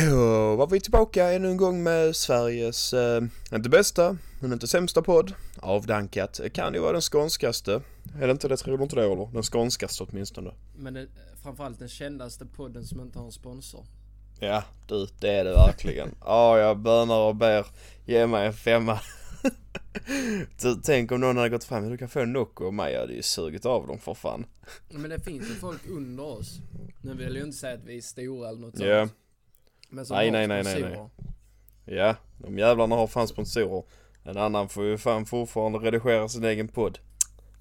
Då var vi tillbaka ännu en gång med Sveriges, eh, inte bästa, men inte sämsta podd. Avdankat. Kan ju vara den skånskaste. Är det inte det? Tror du inte det eller? Den skånskaste åtminstone. Men det, framförallt den kändaste podden som inte har en sponsor. Ja, du, det är det verkligen. Ja, jag bönar och ber. Ge mig en femma. Tänk om någon hade gått fram, du kan få en Nocco och mig, jag hade ju sugit av dem för fan. Men det finns ju folk under oss. Nu vill jag ju inte säga att vi är stora eller något sånt. Ja, Men som Nej, har nej, nej, nej, sponsorer. ja, de jävlarna har fan sponsorer. En annan får ju fan fortfarande redigera sin egen podd.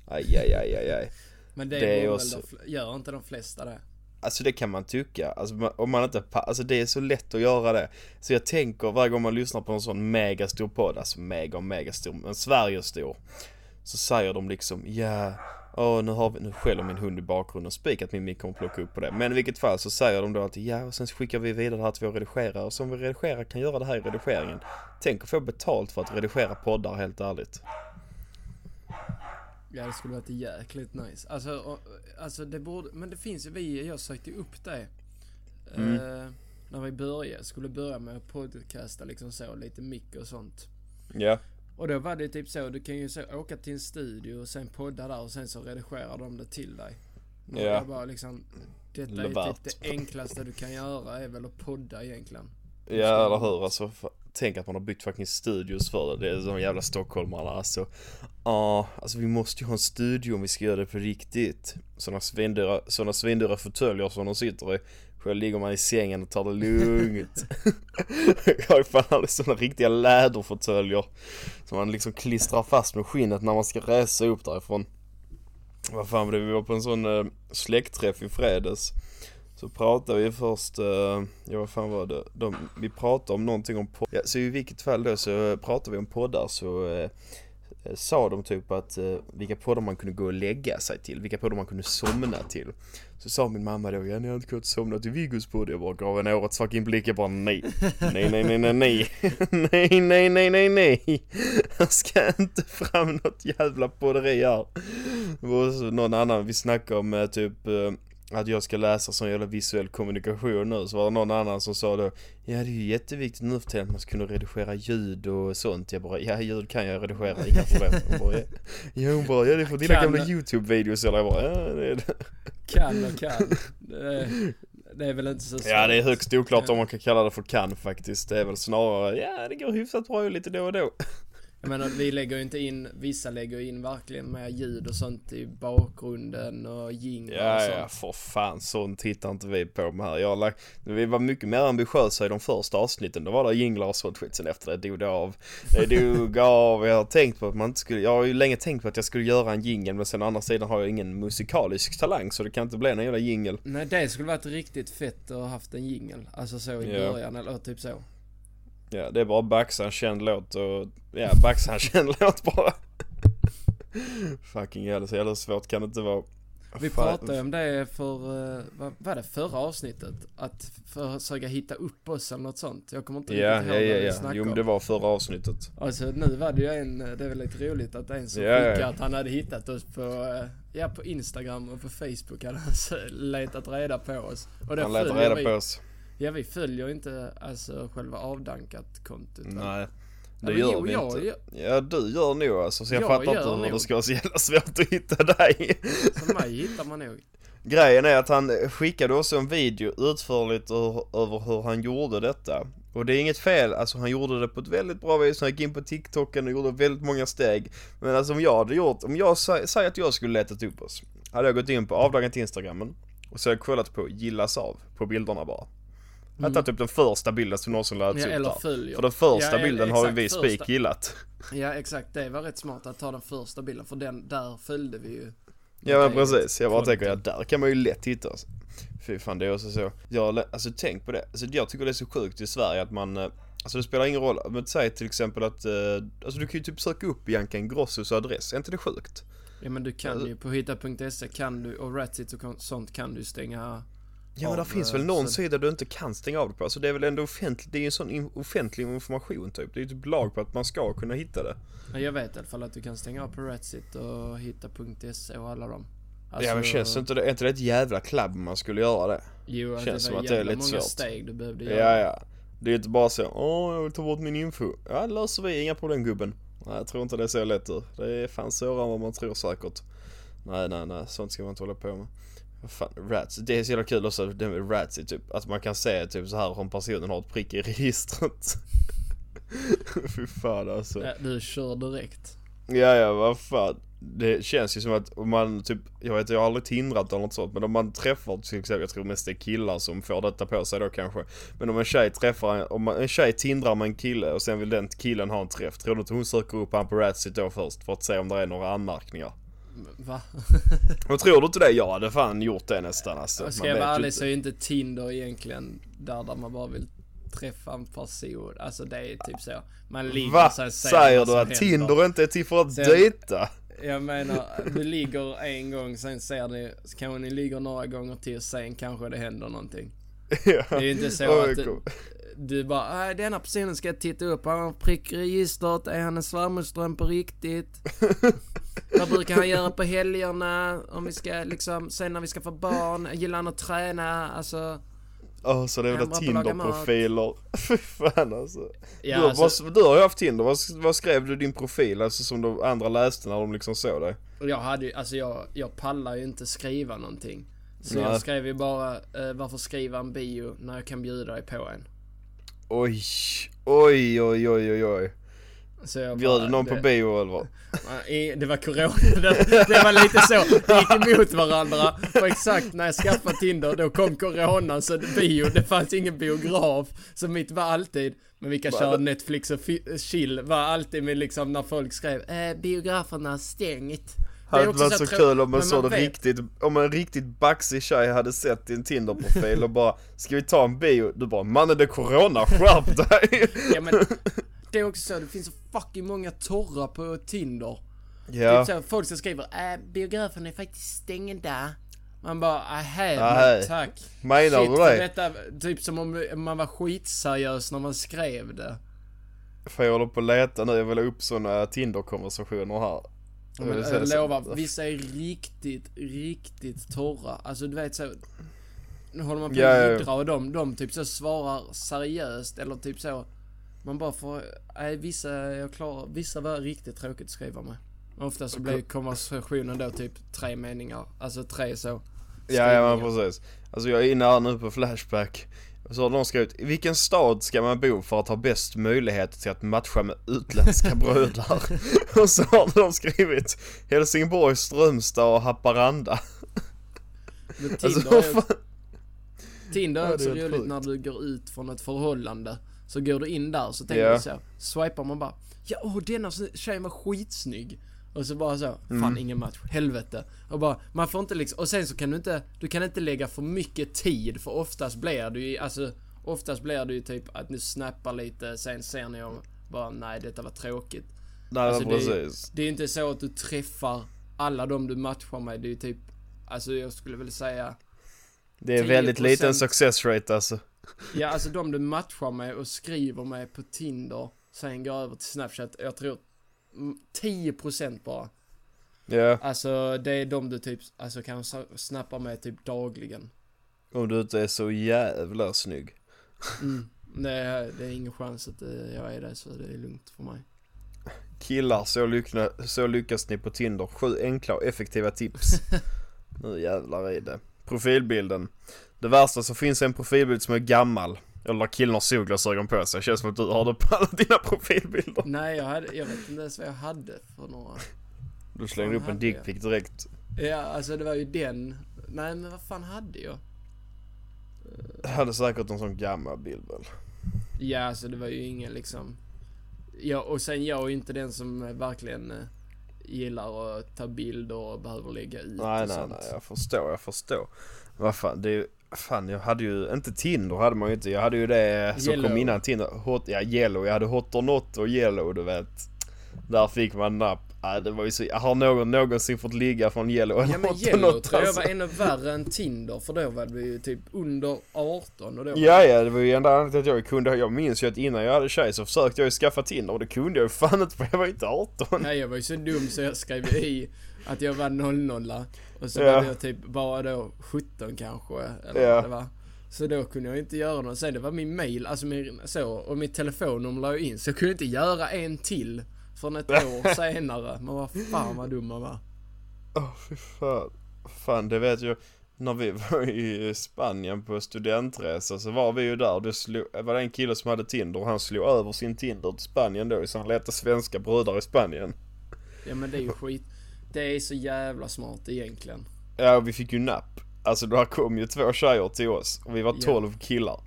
Aj, aj, aj, aj, aj. Men det, Det är också- de, gör inte de flesta det? Alltså det kan man tycka, alltså om man inte alltså det är så lätt att göra det. Så jag tänker varje gång man lyssnar på en sån megastor podd, alltså mega och megastor, men Sverige stor. Så säger de liksom, ja, åh nu har vi, nu skäller min hund i bakgrunden, spik att min mick kommer plocka upp på det. Men i vilket fall så säger de då att ja, och sen skickar vi vidare det här till vår redigerare, och som vi redigerar kan göra det här i redigeringen. Tänk att få betalt för att redigera poddar helt ärligt. Ja det skulle varit jäkligt nice. Alltså, och, alltså det borde, men det finns ju, vi, jag sökte upp det. Mm. Eh, när vi började, skulle börja med att podcasta liksom så, lite mick och sånt. Ja, Och då var det typ så, du kan ju så, åka till en studio och sen podda där och sen så redigerar de det till dig. Ja. jag bara liksom, detta är Levärt. typ det enklaste du kan göra är väl att podda egentligen. Ja eller hur, alltså tänk att man har byggt fucking studios för det, det är de jävla stockholmarna alltså Ja, alltså vi måste ju ha en studio om vi ska göra det på riktigt Såna svindyra, såna svindyra fåtöljer som de sitter i själv ligger man i sängen och tar det lugnt Jag har ju fan aldrig sådana riktiga läderfåtöljer Som man liksom klistrar fast med skinnet när man ska resa upp därifrån Vad fan var det, vi var på en sån uh, släktträff i fredags så pratade vi först, eh, ja vad fan var det? De, vi pratade om någonting om poddar. Ja, så i vilket fall då så pratade vi om poddar så eh, sa de typ att eh, vilka poddar man kunde gå och lägga sig till, vilka poddar man kunde somna till. Så sa min mamma då, ja ni har inte gått och somnat till Viggos podd. Jag bara gav en årets fucking blick, jag bara nej. Nej, nej, nej, nej, nej. Nej, nej, nej, nej, nej. Jag ska inte fram något jävla podderi här. Det var så någon annan, vi snackade om typ eh, att jag ska läsa sån jävla visuell kommunikation nu så var det någon annan som sa då Ja det är ju jätteviktigt nu för tiden att man ska kunna redigera ljud och sånt. Jag bara ja ljud kan jag redigera, inga problem. Hon bara ja, ja hon bara ja det är för dina Kan- gamla youtube-videos. Eller jag bara ja det är det. Kan och kan. Det, det är väl inte så svårt. Ja det är högst oklart om man kan kalla det för kan faktiskt. Det är väl snarare ja det går hyfsat bra lite då och då Jag menar, vi lägger ju inte in, vissa lägger in verkligen med ljud och sånt i bakgrunden och jinglar och Ja sånt. ja för fan sånt tittar inte vi på med här Jag lagt, vi var mycket mer ambitiösa i de första avsnitten Då var det jinglar och sånt skit Sen efter det dog det av Det dog av Jag har tänkt på att man inte skulle Jag har ju länge tänkt på att jag skulle göra en jingel Men sen å andra sidan har jag ingen musikalisk talang Så det kan inte bli någon jävla jingel Nej det skulle varit riktigt fett att ha haft en jingel. Alltså så i Ja. början eller typ så. Ja det är bara baxa en känd låt och Ja baxa en känd låt bara Fucking jävla så jävla svårt kan det inte vara Vi pratade om det för, eh, vad var det, förra avsnittet? Att försöka hitta upp oss eller något sånt. Jag kommer inte Ja, riktigt ihåg ja, vad vi Jo men det var förra avsnittet Alltså nu var det ju en, det är väl lite roligt att en som ja. skickade att han hade hittat oss på, eh, ja på Instagram och på Facebook hade han letat reda på oss. Och Han följer reda vi, på oss Ja vi följer inte alltså själva avdankat-kontot. Nej Ja, Det men gör jo, vi jag, inte Jag, Ja du gör nog alltså, så jag Jag fattar inte hur nog. det ska vara så jävla svårt att hitta dig. så mig hittar man nog. Grejen är att han skickade också en video utförligt över hur han gjorde detta. Och det är inget fel, alltså han gjorde det på ett väldigt bra vis, han gick in på TikToken och gjorde väldigt många steg. Men alltså om jag hade gjort, om jag sä- säger att jag skulle letat upp oss, hade jag gått in på avdagat instagrammen och så hade jag kollat på gillas av, på bilderna bara. Jag hade tagit upp den första bilden som någonsin lades Mm. Ja, upp eller följer. För den första Ja, bilden har ju exakt, vi första. spik gillat. Ja exakt, det var rätt smart att ta den första bilden för den, där följde vi ju. Ja men precis, jag bara tänker, ja där kan man ju lätt hitta oss. Fy fan det är också så. Jag, alltså tänk på det, alltså jag tycker det är så sjukt i Sverige att man, eh, alltså det spelar ingen roll, men säg till exempel att, eh, alltså du kan ju typ söka upp Bianca Ingrossos adress, är inte det sjukt? Ja men du kan Ja. ju, på hitta.se kan du, och Ratsit och sånt kan du stänga Ja men det finns eh, väl någon så- sida du inte kan stänga av det på, alltså det är väl ändå offentligt, det är ju en sån offentlig information typ, det är ju typ lag på att man ska kunna hitta det. Ja, Jag vet i alla fall att du kan stänga av på Ratsit och hitta.se och alla dem. Alltså, ja men känns inte det, är inte det ett jävla klabb man skulle göra det? Jo, känns känns som det var att det är lite många svårt. steg du behövde Ja göra. ja. Det är inte bara så, åh jag vill ta bort min info. Ja det löser vi, inga problem gubben. Nej jag tror inte det är så lätt ur. Det är fan svårare än vad man tror säkert. Nej nej nej, sånt ska man inte hålla på med. Fan, rats. Det är så jävla kul också det med rats är typ att man kan se typ så här om personen har ett prick i registret. Fy fan alltså. Ja, du kör direkt. Ja ja, vad fan. Det känns ju som att om man typ, jag vet jag har aldrig tindrat eller något sånt men om man träffar till exempel, jag tror mest det är killar som får detta på sig då kanske. Men om en tjej träffar, om man, en tjej tindrar med en kille och sen vill den killen ha en träff, tror du inte hon söker upp han på Ratsit då först för att se om det är några anmärkningar? Va? Men tror du inte det? Jag hade fan gjort det nästan alltså. Ska jag vara ärlig så är inte Tinder egentligen där, där man bara vill träffa en person. Alltså det är typ så. Man ligger Va? ser Säger du att. Tinder inte är till för att Sen- dejta? Jag menar, du ligger en gång, sen ser ni, kanske ni ligger några gånger till, sen kanske det händer någonting. Ja. Det är ju inte så att kom. Du bara, "Nej, denna personen ska jag titta upp, han har prick i registret, är han en svärmorsdröm på riktigt? Vad brukar han göra på helgerna? Om vi ska liksom, sen när vi ska få barn, gillar han att träna? Alltså, Åh, så det är väl. Tinderprofiler. Fy fan alltså. ja du, har, alltså, vad, du har ju haft Tinder, vad, vad skrev du din profil? Alltså som de andra läste när de liksom såg dig? jag hade ju, alltså jag, jag pallar ju inte skriva någonting. Så Nej. jag skrev ju bara, eh, varför skriva en bio när jag kan bjuda dig på en? Oj, oj, oj, oj, oj, oj. Så Bjöd du någon på det- bio eller vad? Nej, Det var corona, det, det var lite så. Det gick emot varandra. Och exakt när jag skaffade Tinder, då kom corona så bio, det fanns ingen biograf. Så mitt var alltid, men vi kan köra Netflix och chill, var alltid med liksom när folk skrev eh, biograferna stängt. Hade varit så trå- kul om en sån vet- riktigt, om en riktigt baxig tjej hade sett din Tinder-profil och bara Ska vi ta en bio? Du bara mannen det är corona, skärp dig! Ja men, det är också så, det finns så fucking många torra på Tinder. Ja, Typ så, folk som skriver äh, biografen är faktiskt stängda. Man bara, ahä, men tack. menar Shit, du det? detta, typ som om man var skitseriös när man skrev det. För jag håller på att leta nu, jag vill ha upp såna Tinder-konversationer här. Men vill jag, lovar, vissa är riktigt, riktigt torra. Alltså du vet så, nu håller man på Ja, ja, att ja. jiddra och de, de typ så svarar seriöst eller typ så. Man bara får, nej vissa, jag klarar, vissa var riktigt tråkigt att skriva med. Ofta så blir konversationen då typ tre meningar, alltså tre så. Ja, ja men skrivningar. precis. Alltså jag är inne här nu på Flashback. Så har någon skrivit, i vilken stad ska man bo för att ha bäst möjlighet till att matcha med utländska brudar? och så har de skrivit Helsingborg, Strömstad och Haparanda. Men Alltså Tinder vad är, fan? Tinder är Ja, också roligt sjukt. när du går ut från ett förhållande. Så går du in där så tänker Ja. du så, swipar man bara Ja, åh denna tjejen var skitsnygg. Och så bara så, fan Mm. ingen match, helvete. Och bara, man får inte liksom, och sen så kan du inte, du kan inte lägga för mycket tid för oftast blir du ju, alltså Oftast blir det ju typ att du snappar lite, sen ser ni och bara nej detta var tråkigt. Nej Alltså, det är- precis. Det är inte så att du träffar alla de du matchar med, det är ju typ, alltså jag skulle väl säga Det är 10%. väldigt liten success rate alltså. Ja, alltså de du matchar med och skriver med på Tinder, sen går över till Snapchat, jag tror 10% bara. Ja, Alltså det är de du typ, alltså kan snappa med typ dagligen. om du inte är så jävla snygg. Mm. Det, är, det är ingen chans att eh, jag är det, så det är lugnt för mig. Killar, så, lyckna, så lyckas ni på Tinder. Sju enkla och effektiva tips. nu jävlar är det. Profilbilden. Det värsta så finns en profilbild som är gammal. Eller killen har solglasögon på sig. Känns som att du har det på alla dina profilbilder. Nej, jag, hade, jag vet inte ens vad jag hade för några. Du slänger Fan, upp en dickpic direkt. Ja, alltså det var ju den. Nej, men vad fan hade jag? Jag hade säkert en sån gammal bild väl. Ja, alltså det var ju ingen liksom... Ja, och sen jag är ju inte den som verkligen eh, gillar att ta bilder och behöver lägga ut Nej och nej sånt. nej, jag förstår, jag förstår. Vad fan, det är ju, fan jag hade ju, inte Tinder hade man ju inte. Jag hade ju det som kom Yellow. innan Tinder. Hot, ja yellow, jag hade hot or not och yellow du vet. Där fick man napp. Nej det var ju så, har någon någonsin fått ligga från yellow eller Ja men hot Yellow not tror jag alltså? var ännu värre än Tinder för då var vi ju typ under 18 och då... Ja ja, det var ju enda anledningen till att jag kunde, jag minns ju att innan jag hade tjej så försökte jag ju skaffa Tinder och det kunde jag ju fan inte för jag var inte 18. Nej jag var ju så dum så jag skrev i att jag var 00 och så Ja. var jag typ bara då 17 kanske, eller Ja. vad det var. Så då kunde jag inte göra något. Sen det var min mail, alltså min, så, och mitt telefonnummer la jag in. Så jag kunde inte göra en till förrän ett år senare. Men vad fan vad dum man var. Åh fy fan. Fan det vet jag. När vi var i Spanien på studentresa så var vi ju där. Det slog, var det en kille som hade Tinder och han slog över sin Tinder till Spanien då så han letade svenska brudar i Spanien. Ja men det är ju skit. Det är så jävla smart egentligen. Ja och vi fick ju napp. Alltså där kom ju två tjejer till oss och vi var Ja. 12 killar.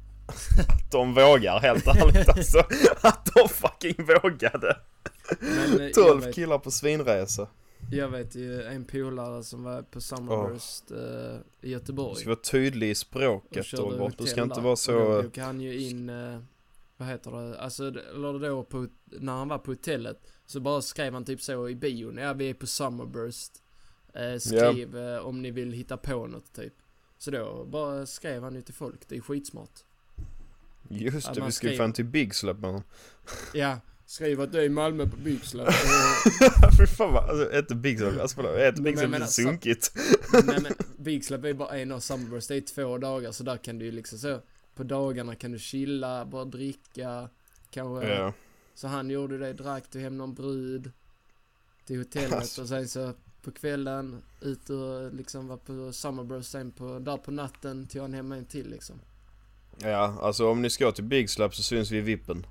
Att de vågar helt ärligt alltså. Att de fucking vågade. Men eh, jag 12 vet, killar på svinresa. jag vet ju en polare som var på Summerburst eh, i Göteborg. Du ska vara tydlig i och språket körde Robert. Du ska inte vara Och så... då han ju in, eh, vad heter det, alltså, det- eller då på, när han var på hotellet så bara skrev han typ så i bion, ja vi är på Summerburst. Eh, skriv eh, om ni vill hitta på något typ. Så då bara skrev han ju till folk, det är skitsmart. Just Ja, det, man vi skriver. fan till Big med honom. Ja, skriv att du är i Malmö på Byxlöv. Fy fan vad, alltså inte Big Släpp, alltså förlåt, ett Men- Big men är alltså- sunkigt. Nej men Byxlöv är bara en av Summerburst, det är två dagar så där kan du ju liksom så. På dagarna kan du chilla, bara dricka, kanske Ja. Så han gjorde det, drack, tog hem någon brud till hotellet Alltså. och sen så på kvällen ut och liksom var på Summerburst sen på, där på natten tog han hem en till liksom. Ja, alltså om ni ska till Big Slap så syns vi i vippen.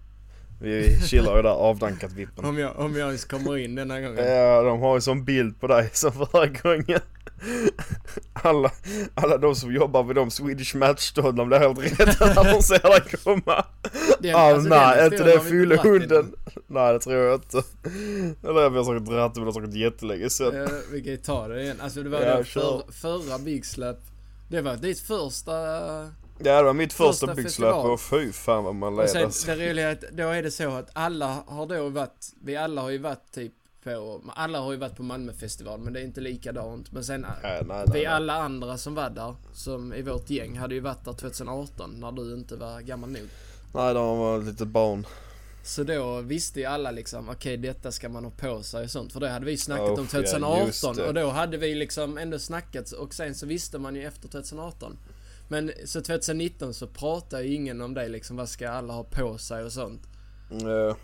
Vi chillar ju där, avdankat vippen. Om jag, om jag ens kommer in denna gången. Ja, de har ju sån bild på dig som förra gången. Alla, alla de som jobbar vid de Swedish Match då, de blir helt rädda när de ser dig komma. Den- Ah, alltså, nej, inte det fyllehunden. Nej, det tror jag inte. Eller jag har säkert dratt men det säkert jättelänge sedan. innan. Eh, vi kan ju ta det igen. Alltså det var Ja, för, förra Big Slap. Det var ditt första... Ja, det var mitt första Första Big. Slap och fy fan vad man Och sen det roliga är att då är det så att alla har då varit, vi alla har ju varit typ på, alla har ju varit på Malmöfestival men det är inte likadant. Men sen Nej, nej, Vi nej. alla andra som var där, som i vårt gäng, hade ju varit där 2018 när du inte var gammal nog. Nej, de var ett litet barn. Så då visste ju alla liksom, okej detta ska man ha på sig och sånt. För det hade vi snackat Oh, om ja, 2018 just det. och då hade vi liksom ändå snackat och sen så visste man ju efter 2018. Men så 2019 så pratade ju ingen om det liksom, vad ska alla ha på sig och sånt. Ja,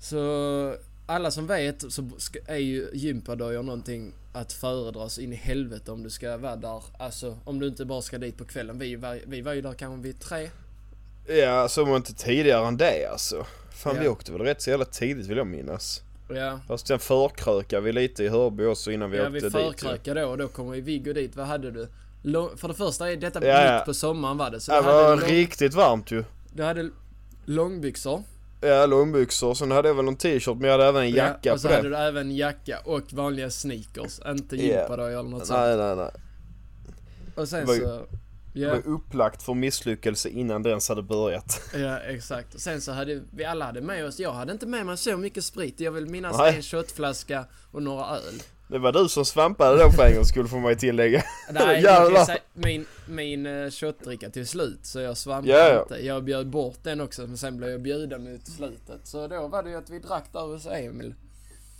Så alla som vet så är ju gympadojor någonting att föredras in i helvete om du ska vara där. Alltså om du inte bara ska dit på kvällen. Vi var, vi var ju där kanske vid tre. ja så var inte tidigare än det alltså. Fan vi Ja. åkte väl rätt så jävla tidigt vill jag minnas. Ja, Fast sen förkrökade vi lite i Hörby också innan vi ja åkte vi dit. ju. förkrökade då och då kommer ju Viggo dit. Vad hade du? Lång, för det första är detta Ja, ja. mitt på sommaren var det. Så Det du var lång, riktigt varmt ju. du hade långbyxor. Ja, långbyxor. Sen hade jag väl en t-shirt men jag hade även en jacka ja, och så på hade det. du även jacka och vanliga sneakers. Inte gympadojor eller något sånt. Nej, nej, nej. Och sen Det var så... Det Ja. var upplagt för misslyckelse innan det ens hade börjat. Ja, exakt. Och sen så hade vi alla hade med oss, jag hade inte med mig så mycket sprit. Jag vill minnas Nej. en shotflaska och några öl. Det var du som svampade då för en gångs skull får man ju tillägga. Nej, jag säga, min, min uh, shotdricka till slut så jag svampade ja. inte. Jag bjöd bort den också men sen blev jag bjuden mot slutet. Så då var det ju att vi drack där hos Emil.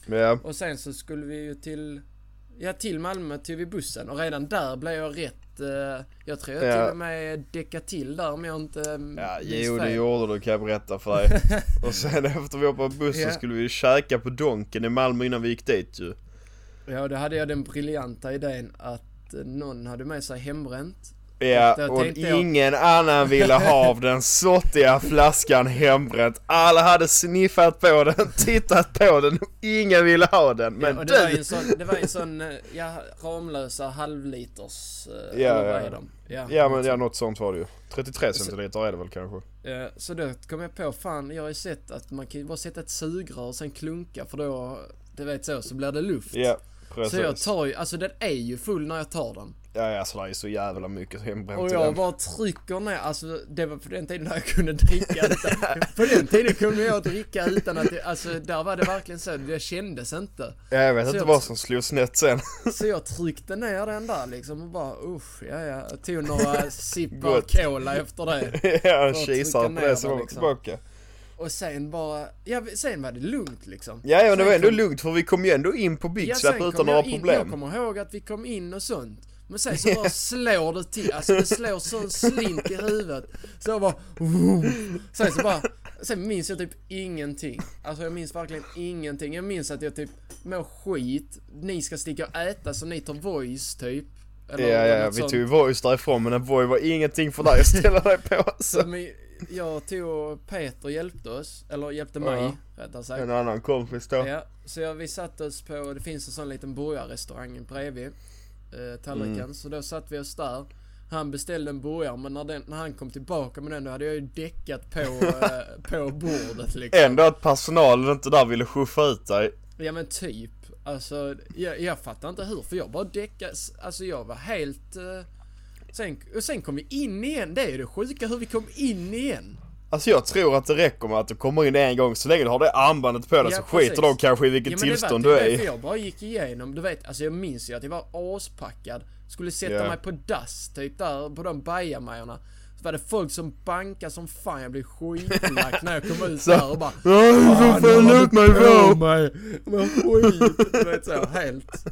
Ja, Och sen så skulle vi ju till, ja till Malmö tog vi bussen och redan där blev jag rätt, eh, jag tror jag Ja. till och med däckade till där om jag inte eh, ja jo det gjorde du kan jag berätta för dig. Och sen efter vi var på bussen Ja. skulle vi käka på Donken i Malmö innan vi gick dit ju. Ja, då hade jag den briljanta idén att eh, någon hade med sig hembränt. Ja, och tänkte jag- ingen annan ville ha av den sottiga flaskan hembränt. Alla hade sniffat på den, tittat på den och ingen ville ha den. Men ja, och det, var du! en sån, det var en sån, eh, ja, Ramlösa halvliters, eh, Ja, eller vad ja. är de? Ja, Ja men ja, något sånt var det ju. 33 centiliter är det väl kanske? Eh, Så då kom jag på, fan jag har ju sett att man kan ju bara sätta ett sugrör och sen klunka för då, du vet så, så blir det luft. Ja, så jag precis. tar ju, alltså den är ju full när jag tar den. Ja, ja, så det är så jävla mycket hembränt Och jag bara trycker ner, alltså det var på den tiden när jag kunde dricka utan, På den tiden kunde jag dricka utan att det, alltså där var det verkligen så, det kändes inte. Ja, jag vet Så inte jag- vad som slog snett sen. Så jag tryckte ner den där liksom och bara usch, ja ja. Jag tog några sippar cola efter det. ja, kisar på det så var liksom. tillbaka. Och sen bara, ja sen var det lugnt liksom. Ja, ja men det var ändå kom- lugnt för vi kom ju ändå in på Big Ja, Slap utan några jag in, Jag problem. kommer ihåg att vi kom in och sånt. Men sen så bara slår det till, alltså det slår sån slint i huvudet. Så jag bara... Sen så bara... Sen minns jag typ ingenting. Alltså jag minns verkligen ingenting. Jag minns att jag typ mår skit. Ni ska sticka och äta så ni tar voice typ. Eller Ja, ja, vi sånt. tog ju voice därifrån men en voice var ingenting för dig att ställa dig på. Så Så. men jag tog och Peter hjälpte oss, eller hjälpte mig Ja. rättare sagt. En annan kompis då. Ja, så jag, vi satte oss på, det finns en sån liten burgarrestaurang bredvid eh, tallriken, Mm. så då satt vi oss där. Han beställde en burgare men när, den, när han kom tillbaka med den då hade jag ju däckat på, eh, på bordet liksom. Ändå att personalen inte där ville skjutsa ut dig. Ja men typ. Alltså jag, jag fattar inte hur för jag bara däckade, alltså jag var helt... Eh, sen, och sen kom vi in igen, det är ju det sjuka hur vi kom in igen. Alltså jag tror att det räcker med att du kommer in en gång så länge du har det armbandet på dig Ja, så skiter de kanske i vilket Ja, men det tillstånd du är för i. jag bara gick igenom, du vet, alltså jag minns ju att jag var aspackad. Skulle sätta Ja. mig på dass typ där på de bajamajorna. Så var det folk som bankade som fan, jag blev skitlack när jag kom ut Så- där och bara Nej, "Fan, vad fan du mig för? mig? Vad skit, du vet så, helt.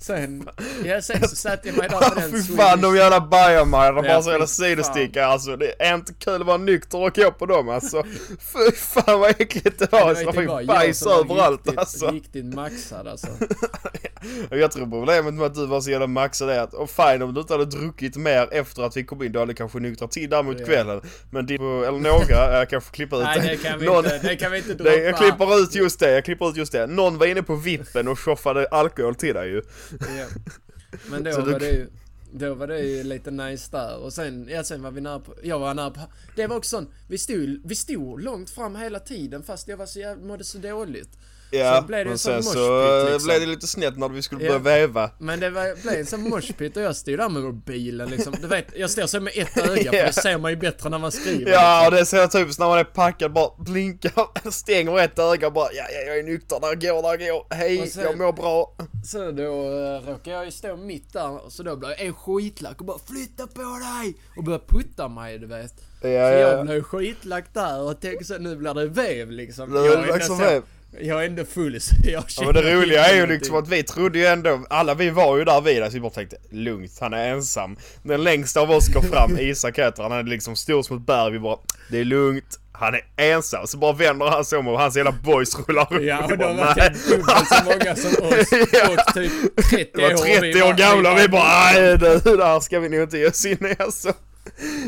Sen, ja sen så satte jag mig där på den Fy fan de jävla bajamajorna Ja, bara så jävla sidostickare alltså. Det är inte kul att vara nykter och gå på dem alltså. Fy fan vad äckligt det var. Du det var jag bajs överallt riktigt, alltså. Riktigt maxad alltså. Jag tror problemet med att du var så jävla maxad är att, och fine om du inte hade druckit mer efter att vi kom in, du hade kanske nyktrat till där mot kvällen. Men din, eller några, jag kanske klipper ut Nej det kan vi Någon- inte, det kan vi inte Nej, jag klipper ut just det, jag klipper ut just det. Någon var inne på vippen och tjoffade alkohol till dig ju. Ja. Men då Så du- var det ju då var det ju lite nice där och sen, ja sen var vi nära på, jag var nära på, det var också sån, vi stod, vi stod långt fram hela tiden fast jag var så jävla, mådde så dåligt. Ja, blev det en men sen så eh, liksom. blev det lite snett när vi skulle Ja. börja väva. Men det var, blev en sån moshpit och jag stod där med mobilen liksom, du vet, jag står så med ett öga för det ser man ju bättre när man skriver. Ja, och liksom. det ser typiskt när man är packad, bara blinkar, stänger ett öga bara ja, ja, jag är nykter, där går, där går, hej, Och sen- jag mår bra. Så då uh, råkade jag ju stå mitt där, så då blev jag en skitlack och bara 'Flytta på dig!' Och började putta mig du vet. Ja, Så ja, jag ja. blev skitlack där och tänkte så nu blir det vev liksom. Det Jag var är Jag är ändå full så jag Ja, känner men det roliga är ju liksom att vi trodde ju ändå, alla vi var ju där vid så vi bara tänkte lugnt, han är ensam. Den längsta av oss går fram, Isak heter han, han är liksom stor som ett berg, vi bara det är lugnt, han är ensam. Så bara vänder han sig om och hans hela boys rullar upp. Ja, och de var typ dubbelt så många som oss. Ja. Och typ 30 Det var år. 30 år gamla och vi bara nej det där ska vi nog inte ge oss in i alltså.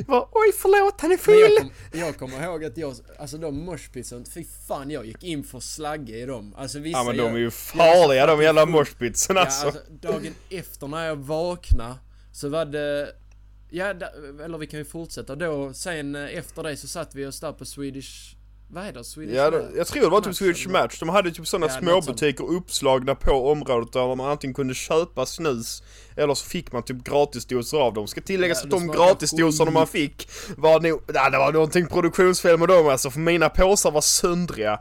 Bara, Oj förlåt han är Men jag, full! kom, jag kommer ihåg att jag, alltså de moshpitsen, fy fan jag gick in för slagge i dem. Alltså vissa Ja men de är ju farliga de jävla full. moshpitsen Ja, alltså. alltså dagen efter när jag vaknade så var det Ja, eller vi kan ju fortsätta då. Sen eh, efter det så satt vi oss där på Swedish... Vad heter det? Swedish Ja, Match? jag tror det var typ Swedish? Match. De hade typ sådana Ja, småbutiker uppslagna på området där man antingen kunde köpa snus eller så fick man typ gratisdoser av dem. Ska tilläggas Ja, att de gratisdoserna man fick var nog, ja, det var någonting produktionsfel med dem alltså för mina påsar var söndriga.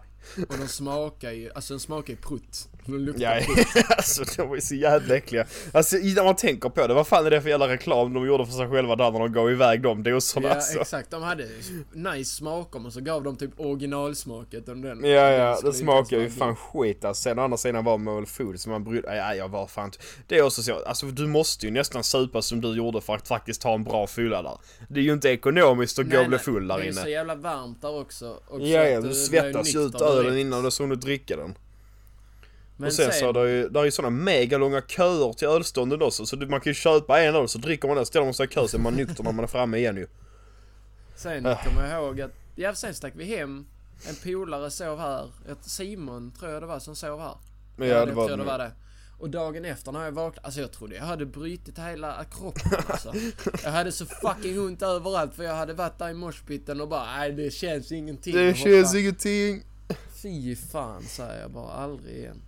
Och de smakar ju, alltså de smakar ju prutt. De luktar Ja, alltså de var ju så jävla äckliga. Alltså när man tänker på det, vad fan är det för jävla reklam de gjorde för sig själva där när de gav iväg de doserna Ja alltså? exakt, de hade nice smaker men så gav de typ originalsmaket om den. Ja, ja, det smakar ju fan skit alltså. Sen å andra sidan var väl full så man brydde ja, jag var fan Det är också så, alltså du måste ju nästan supa som du gjorde för att faktiskt ha en bra fylla där. Det är ju inte ekonomiskt att gå och bli full där Det är ju så inne. jävla varmt där också. också Ja, ja, du svettas ju ut ölen innan du så hunnit dricka den. Men och sen, så är det ju, där är ju sådana megalånga köer till ölstånden också, så man kan ju köpa en öl så dricker man den, ställer man sig i kö så är man nykter när man är framme igen ju. Sen Äh. kommer jag ihåg att, ja sen stack vi hem. En polare sov här. Simon tror jag det var som sov här. Men ja, det jag var tror det det. var det. Och dagen efter när jag vaknade, alltså jag trodde jag hade brutit hela kroppen alltså. Jag hade så fucking ont överallt för jag hade varit där i moshpiten och bara nej det känns ingenting. Det känns ingenting. Fy fan säger jag bara, aldrig igen.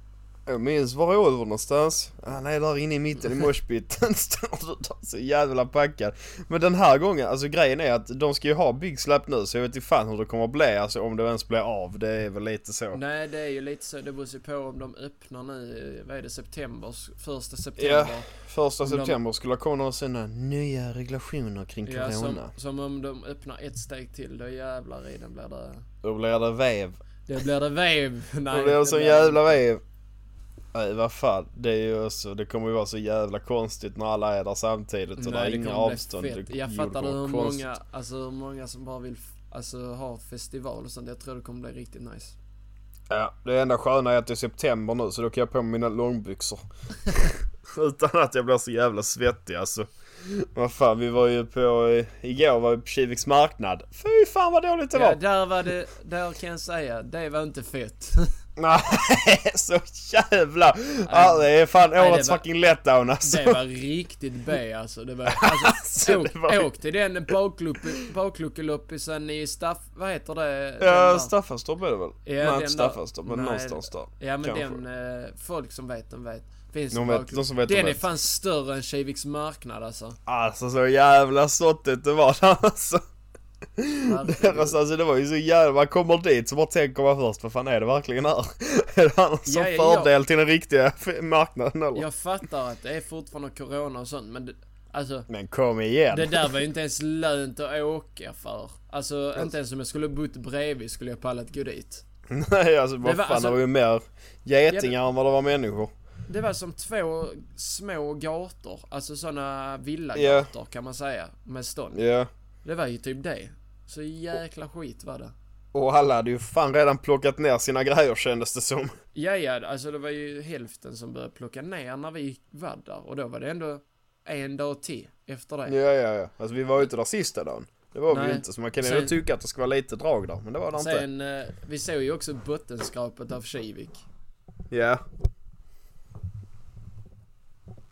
Jag minns, var Oliver någonstans? Han är där inne i mitten i moshpiten, står där så jävla packad. Men den här gången, alltså grejen är att de ska ju ha Big Slap nu så jag vet inte fan hur det kommer att bli, alltså om det ens blir av, det är väl lite så. Nej, det är ju lite så. Det beror ju på om de öppnar nu, vad är det, september? Första september. Första Om de- september skulle komma sådana nya regulationer kring Ja, som, corona. som om de öppnar ett steg till, då jävlar i den blir det... Då blir det vev. Det blir det vev. Nej, Då blir det det så blir- jävla vev. Nej vad fan, det är ju också, det kommer ju vara så jävla konstigt när alla är där samtidigt och det är Nej, det inga kommer bli avstånd. fett. Det- Jag fattar hur konstigt. många, alltså hur många som bara vill alltså, ha festival och sånt. Jag tror det kommer bli riktigt nice. Ja, det enda sköna är att det är september nu så då kan jag på mig mina långbyxor. Utan att jag blir så jävla svettig alltså. Vad fan, vi var ju på, igår var vi på Kiviks marknad. Fy fan vad dåligt det Ja, var! där var det, där kan jag säga, det var inte fett. Nej, så jävla! Ja, det är fan Nej, årets var- fucking letdown alltså. Det var riktigt B alltså. Det var, alltså, Alltså, åk, det var- åk till den bakluckeloppisen i Staff... Vad heter det? Ja? Staffanstorp är det väl? Ja, Nej, inte Staffanstorp, men Nej, någonstans där. Ja men Kanske. den, eh, folk som vet, de vet. Finns De vet- de som vet, de Den är vet. fan större än Kiviks marknad alltså. Alltså så jävla sottigt det var där alltså. Deras, Herregud. alltså det var ju så jävla, man kommer dit så bara tänker man först, vad fan är det verkligen här? är det någon som Ja, ja, fördel till den riktiga marknaden eller? Jag fattar att det är fortfarande corona och sånt men det, alltså Men kom igen! det där var ju inte ens lönt att åka för. Alltså inte ens om jag skulle bott bredvid skulle jag pallat gå dit. Nej alltså vad Det var- fan, alltså- det var ju mer getingar än vad det var människor. Det var som två små gator, alltså såna villagator kan man säga, med stånd. Ja. Det var ju typ det. Så jäkla skit var det. Och alla hade ju fan redan plockat ner sina grejer kändes det som. Ja, ja, alltså det var ju hälften som började plocka ner när vi var där och då var det ändå en dag till efter det. Ja ja ja, alltså vi var ju inte där sista dagen. Det var vi Nej. ju inte, så man kan ju Sen- tycka att det ska vara lite drag där, men det var det inte. Sen, eh, vi såg ju också bottenskrapet av Kivik. Ja.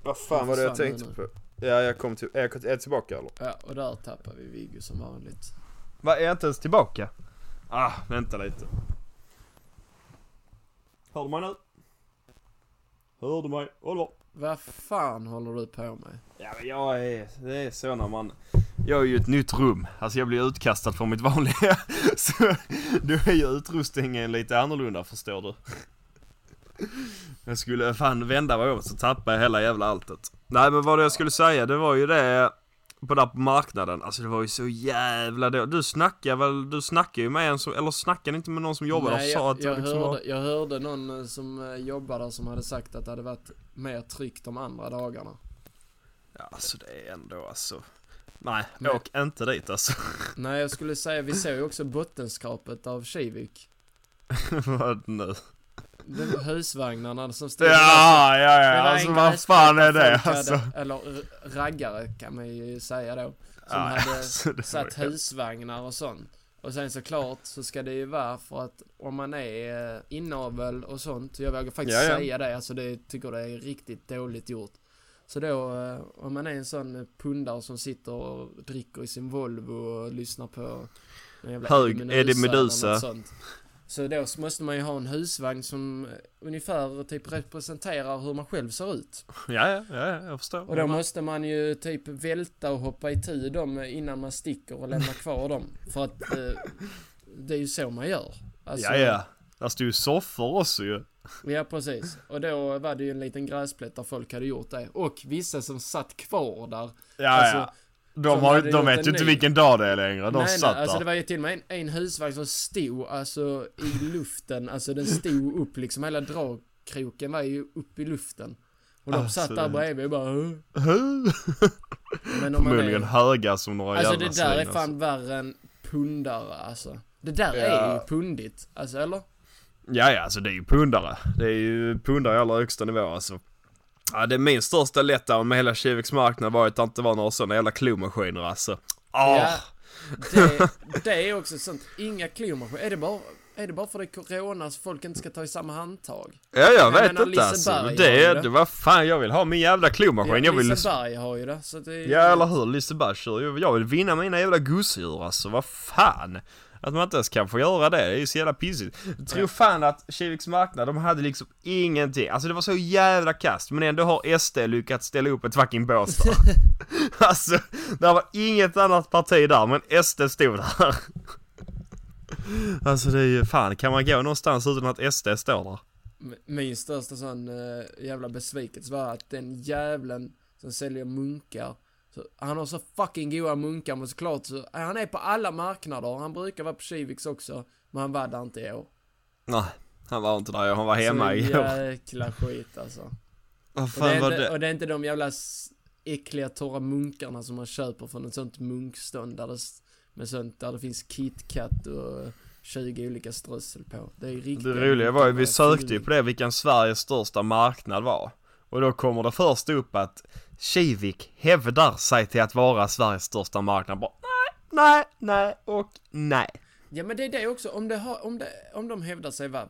Vad fan var det jag tänkte nu. på? Ja, jag kom till, är jag är jag tillbaka eller? Ja, och där tappade vi Viggo som vanligt. Va, är jag inte ens tillbaka? Ah, vänta lite. Hör du mig nu? Hör du mig? Oliver? Vad fan håller du på med? Ja men jag är, det är så när man Jag är ju ett nytt rum, alltså jag blir utkastad från mitt vanliga Så då är ju utrustningen lite annorlunda förstår du Jag skulle fan vända mig om så tappade jag hela jävla alltet Nej men vad jag skulle säga det var ju det På där på marknaden, alltså det var ju så jävla då. Du snackade väl, du snackade ju med en som, eller snackade inte med någon som jobbar där och sa jag, att jag, liksom var hörde, jag hörde någon eh, som eh, jobbar där som hade sagt att det hade varit mer tryck de andra dagarna. Ja alltså det är ändå alltså Nej, Men- åk inte dit alltså Nej, jag skulle säga, vi såg ju också bottenskrapet av Kivik. Vad nu? Det var husvagnarna som stod Ja, ja, Det ja, var alltså vad fan är det alltså? Eller raggare kan man ju säga då. Som Ja, hade alltså, satt husvagnar och sånt. Och sen såklart så ska det ju vara för att om man är eh, inavel och sånt, jag vågar faktiskt Ja, ja. säga det, alltså det tycker det är riktigt dåligt gjort. Så då, eh, om man är en sån pundare som sitter och dricker i sin Volvo och lyssnar på Hög Eddie Eddie Så då måste man ju ha en husvagn som eh, ungefär typ representerar hur man själv ser ut. Ja, ja, ja, ja, jag förstår. Och då måste man ju typ välta och hoppa i tu dem innan man sticker och lämnar kvar dem. För att eh, det är ju så man gör. Alltså, Ja, ja. Där stod ju soffor också ju. Ja, precis. Och då var det ju en liten gräsplätt där folk hade gjort det. Och vissa som satt kvar där. Ja, Alltså, ja. De, har, de vet ju inte vilken dag det är längre. De nej, satt nej, alltså där. det var ju till och med en, en husvagn som stod alltså i luften. Alltså den stod upp liksom. Hela dragkroken var ju upp i luften. Och de Alltså, satt där bredvid och bara... Men om man Förmodligen är, höga som några Alltså jävla det där är svin, fan värre än pundare alltså. Det där är Ja. ju pundigt. Alltså eller? Ja, ja, alltså det är ju pundare. Det är ju pundare i allra högsta nivå alltså. Ja, det är min största letdown med hela Kiviks marknad var att det inte var några sådana jävla klomaskiner alltså. Åh! Ja, det, det är också sånt. Inga klomaskiner. Är det bara... Är det bara för det är corona så folk inte ska ta i samma handtag? Ja, jag Jag vet menar, inte alltså. Det, det. det var fan, jag vill ha min jävla klomaskin. jag vill... Liseberg har ju det, så det är... Ja eller hur, Liseberg kör ju. Jag vill vinna mina jävla gosedjur alltså, vad fan. Att man inte ens kan få göra det, det är ju så jävla pissigt. Jag tror fan att Kiviks marknad, de hade liksom ingenting. Alltså det var så jävla kast, men ändå har SD lyckats ställa upp ett fucking bås där. alltså, det var inget annat parti där, men SD stod där. alltså det är ju, fan kan man gå någonstans utan att SD står där? Min största sån uh, jävla besvikelse var att den jävlen som säljer munkar så, han har så fucking goda munkar men såklart så, han är på alla marknader, han brukar vara på Kiviks också, men han var där inte i år. Nej, han var inte där, han var hemma så igår. jäkla skit alltså. Vad Och det, fan är var inte, det? och det är inte de jävla äckliga torra munkarna som man köper från ett sånt munkstånd där det, med sånt, där det finns KitKat och 20 olika strössel på. Det är riktigt. Det roliga var ju, vi sökte ju på det vilken Sveriges största marknad var. Och då kommer det först upp att Kivik hävdar sig till att vara Sveriges största marknad. Bara, nej, nej, nej och nej. Ja men det är det också, om, det har, om, det, om de hävdar sig vara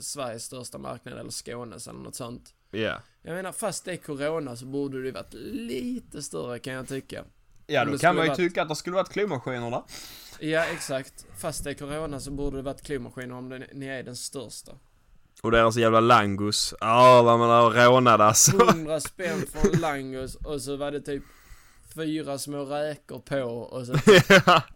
Sveriges största marknad eller Skånes eller något sånt. Ja. Jag menar fast det är Corona så borde det varit lite större kan jag tycka. Ja, då kan man ju varit- tycka att det skulle varit klomaskiner där. Ja exakt, fast det är Corona så borde det varit klomaskiner om det, ni är den största. Och deras jävla langos. Ja, vad man har rånat alltså. 100 spänn från Langos och så var det typ fyra små räkor på och så...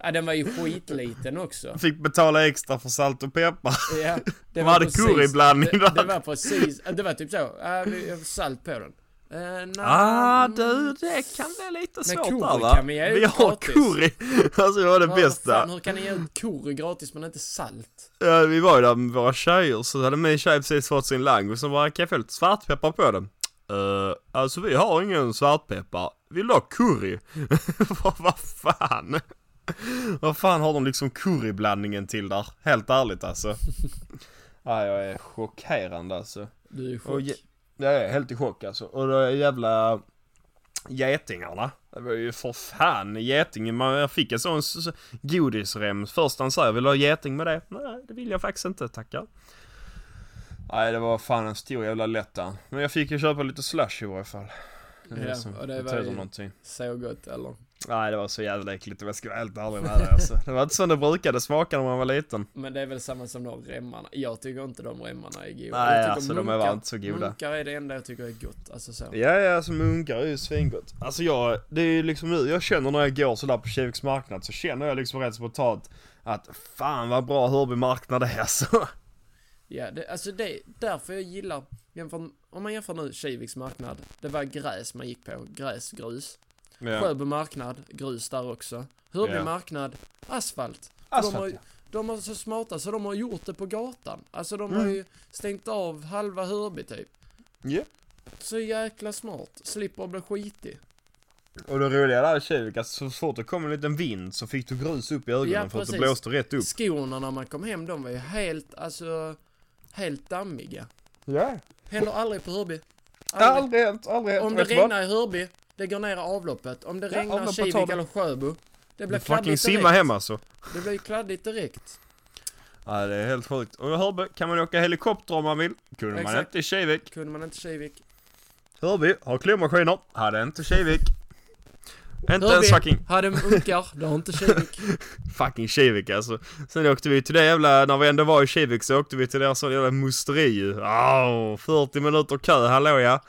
Ja den var ju skitliten också. Fick betala extra för salt och peppar. Ja, det De hade curryblandning det, det var precis, det var typ så, ja, har salt på den. Uh, nej, Ah, du, det kan bli lite svårt där va? kan vi ge Vi har gratis. curry. Alltså det var det vad bästa. Fan, hur kan ni ge ut curry gratis men inte salt? Ja, vi var ju där med våra tjejer, så hade min tjej precis fått sin langos och bara, kan jag få lite svartpeppar på den? Uh, alltså vi har ingen svartpeppar. Vill du ha curry? Vad vad fan? Vad fan har de liksom curryblandningen till där? Helt ärligt alltså. Ja, jag är chockerande alltså. Du är Och chock. ge- Jag är helt i chock alltså. Och då är jävla getingarna. Det var ju för fan getingen. Man, jag fick en sån godisrem. Först han säger, vill du ha geting med det? Nej, det vill jag faktiskt inte, tackar. Nej, det var fan en stor jävla lättnad. Men jag fick ju köpa lite slush i varje fall. Det Ja, och det var ju- någonting. Så gott eller? Nej, det var så jävla äckligt om jag ska vara helt ärlig med dig alltså. Det var inte så det brukade smaka när man var liten. Men det är väl samma som de remmarna. Jag tycker inte de remmarna är goda. Nej, alltså, de är inte så goda. Munkar är det enda jag tycker är gott. Alltså så. Ja, ja, alltså munkar är ju svingott. Alltså jag, det är ju liksom nu, jag känner när jag går sådär på Kiviks marknad så känner jag liksom rätt spontant att fan vad bra Hörby marknad är alltså. Ja, det, alltså det är därför jag gillar, jämför, om man jämför nu Kiviks marknad, det var gräs man gick på, gräs, grus. Ja. Sjöbo marknad, grus där också. Hörby Ja. marknad, asfalt. Asfalt, de, har, ja. de är så smarta så de har gjort det på gatan. Alltså de har Mm. ju stängt av halva Hörby typ. Ja. Så jäkla smart, slipper bli skitig. Och det roliga där i Kivik, att så fort det kom en liten vind så fick du grus upp i ögonen Ja, för att det blåste rätt upp. Skorna när man kom hem, de var ju helt, alltså, helt dammiga. Ja. Händer aldrig på Hörby. Har aldrig hänt, aldrig hänt. Om det regnar i Hörby, det går ner i avloppet. Om det Ja, regnar Kivik eller Sjöbo, det blir Du fucking kladdigt simma direkt. hem alltså. Det blir ju kladdigt direkt. Ja det är helt sjukt. Och i Hörby kan man åka helikopter om man vill. Kunde man Exakt. inte i Kivik. Kunde man inte Kivik. Hörby har klomaskiner. Hade inte Kivik. Inte Hörby ens fucking, hade munkar, det har inte Kivik. fucking Kivik alltså. Sen åkte vi till det jävla, när vi ändå var i Kivik så åkte vi till deras sån jävla musteri ju. Åh, 40 minuter kö, hallå ja.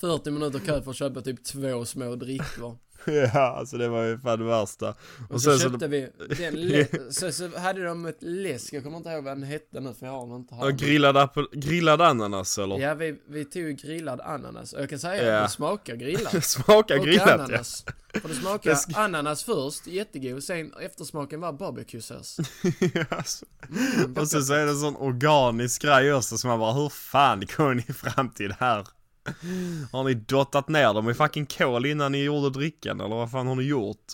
40 minuter kö för att köpa typ två små drickor. Ja, alltså det var ju fan det värsta. Och, så, sen så- köpte vi den så, så hade de ett läsk, jag kommer inte ihåg vad den hette nu för jag har den inte här. Och grillad, apel, grillad ananas eller? Ja, vi, vi tog grillad ananas. Och jag kan säga Ja. att det smakar grillat. Smakar och grillat ja. För det smakar Det sk- ananas först, jättegod. Sen eftersmaken var barbecuesås. ja alltså. Mm, Och sen så är det en sån organisk grej också som man bara, hur fan kom ni fram till det här? Har ni dottat ner dem i fucking kol innan ni gjorde drickan eller vad fan har ni gjort?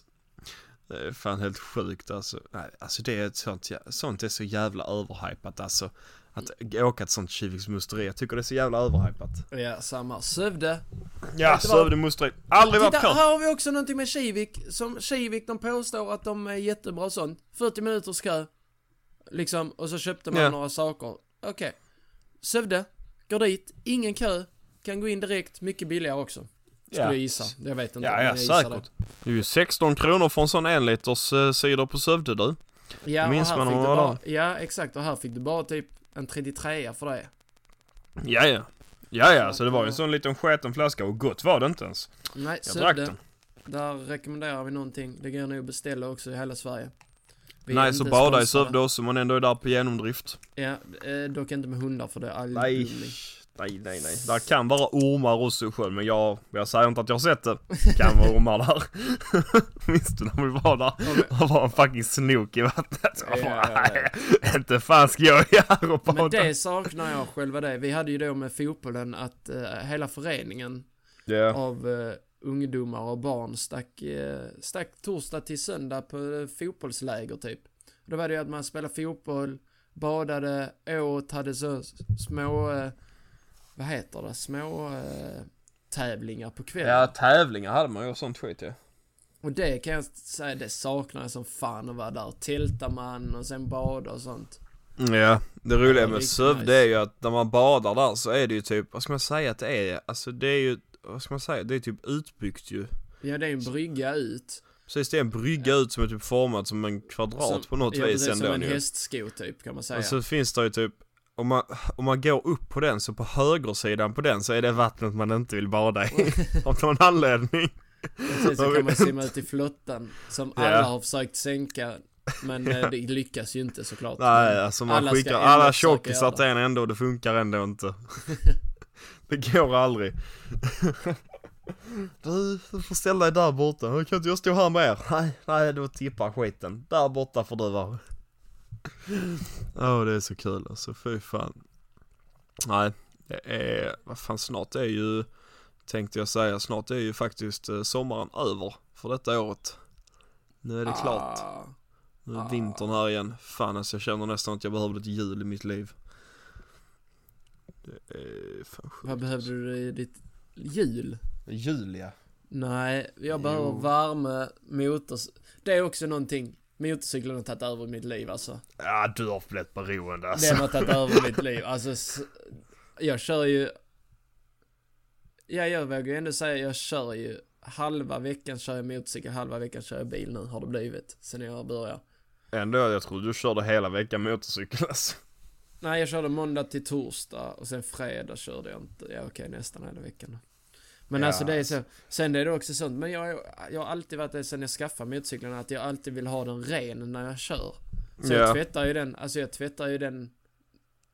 Det är fan helt sjukt alltså. Nej, alltså det är ett sånt, sånt är så jävla överhypat alltså. Att åka ett sånt Kiviks musteri, jag tycker det är så jävla överhypat. Ja, samma. Sövde. Ja? Sövde musteri. Aldrig varit Titta, här har vi också någonting med Kivik. Som Kivik, de påstår att de är jättebra och sånt. 40 minuters kö. Liksom, och så köpte man Ja. några saker. Okej. Sövde, går dit, ingen kö. Kan gå in direkt, mycket billigare också. Skulle Ja. jag gissa. Jag vet inte. Ja, ja jag säkert. Det är ju 16 kronor för en sån en liters eh, cider på Sövde du. Ja, Minns man fick om du det var bara, Ja, exakt. Och här fick du bara typ en 33 för det. Ja, ja. Ja, ja, så det var ju en sån liten sketen flaska och gott var det inte ens. Nej, Jag drack Sövde. den. Där rekommenderar vi någonting. Det går nog att beställa också i hela Sverige. Vi Nej, så bada i. Sövde också, man ändå är där på genomdrift. Ja, eh, dock inte med hundar för det är all Nej. Nej, nej, nej. Där kan vara ormar också själv, men jag, jag säger inte att jag har sett det. kan vara ormar där. Minns du när vi var där? Det var en fucking snok i vattnet. Ja, ja, ja. Inte fan ska jag här och Men bada. det saknar jag själva det. Vi hade ju då med fotbollen att eh, hela föreningen Ja. av eh, ungdomar och barn stack, eh, stack torsdag till söndag på eh, fotbollsläger typ. Då var det ju att man spelade fotboll, badade, åt, hade så små, vad heter det, små eh, tävlingar på kvällen. Ja, tävlingar hade man ju och sånt skit ja. Och det kan jag säga, det saknar jag som fan att vara där. Tältar man och sen bada och sånt. Ja, det roliga Det med Sövde nice. är ju att när man badar där så är det ju typ, vad ska man säga att det är? Alltså det är ju, vad ska man säga? Det är typ utbyggt ju. Ja, det är en brygga ut. Precis, det är en brygga ut som är typ formad som en kvadrat Som- på något ja, vis ändå som en ju. hästsko typ kan man säga. Och så finns det ju typ, om man, om man går upp på den så på högersidan på den så är det vattnet man inte vill bada i. Av någon anledning. Precis, så kan man simma ut i flottan. Som alla har försökt sänka. Men eh, det lyckas ju inte såklart. Nej, alltså man alla skickar alla tjockisar till en ändå och det funkar ändå inte. det går aldrig. Du, du får ställa dig där borta. Kan inte jag stå här med er? Nej, nej då tippar skiten. Där borta får du vara. Åh det är så kul alltså, fy fan. Nej, det är, vad fan snart är ju, tänkte jag säga, snart är ju faktiskt eh, sommaren över för detta året. Nu är det klart. Ah, Nu är Ah. vintern här igen. Fan alltså jag känner nästan att jag behövde ett jul i mitt liv. Det är fan sjukt. vad behövde du i ditt jul? Jul ja. Nej, jag behöver Jo. värme, motors... Det är också någonting. Motorcykeln har tagit över mitt liv alltså. Ja du har blivit beroende alltså. Den har tagit över mitt liv. Alltså, jag kör ju... Ja, jag vågar ju ändå säga jag kör ju halva veckan kör jag motorcykel, halva veckan kör jag bil nu har det blivit. Sen jag började. Ändå, jag trodde du körde hela veckan motorcykel alltså. Nej, jag körde måndag till torsdag och sen fredag körde jag inte. Ja, okej, nästan hela veckan. Då. Men Ja, alltså det är så. Sen är det också sånt. Men jag, jag har alltid varit det sen jag skaffade motorcykeln att jag alltid vill ha den ren när jag kör. Så Ja. jag tvättar ju den, alltså jag tvättar ju den.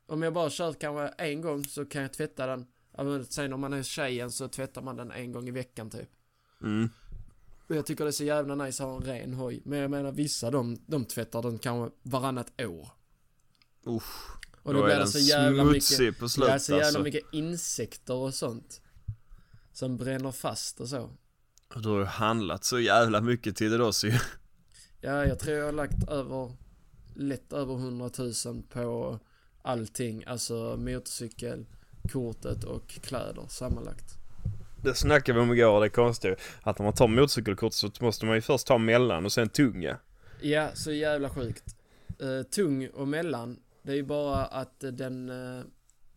Om jag bara kör kanske en gång så kan jag tvätta den. Sen om man är tjejen så tvättar man den en gång i veckan typ. Mm. Jag tycker det är så jävla nice att ha en ren hoj. Men jag menar vissa de, de tvättar den kanske varannat år. Usch. Och då, är blir det så jävla mycket, på det är så jävla alltså. mycket insekter och sånt. Som bränner fast och så. Du har ju handlat så jävla mycket till det då så ju. Ja, jag tror jag har lagt över, lätt över 100 000 på allting. Alltså motorcykel, kortet och kläder sammanlagt. Det snackade vi om igår, det är konstigt att när man tar motorcykelkort så måste man ju först ta mellan och sen tunga. Ja, så jävla sjukt. Eh, tung och mellan, det är ju bara att den, eh,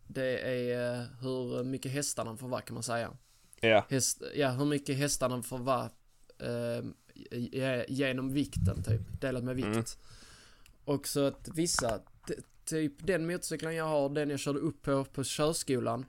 det är eh, hur mycket hästarna får vara kan man säga. Ja. Häst, ja, hur mycket hästarna får vara eh, ge- genom vikten typ, delat med vikt. Mm. Och så att vissa, typ den motorcykeln jag har, den jag körde upp på på körskolan,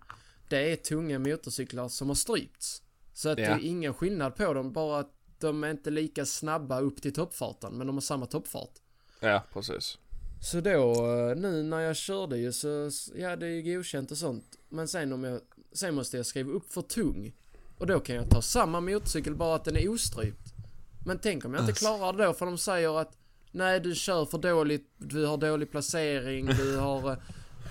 det är tunga motorcyklar som har strypts. Så att det Ja. är ingen skillnad på dem, bara att de är inte lika snabba upp till toppfarten, men de har samma toppfart. Ja, precis. Så då, eh, nu när jag körde ju så, ja det är ju godkänt och sånt. Men sen om jag, sen måste jag skriva upp för tung. Och då kan jag ta samma motorcykel, bara att den är ostrypt. Men tänk om jag inte klarar det då, för de säger att Nej, du kör för dåligt, du har dålig placering, du har... eh,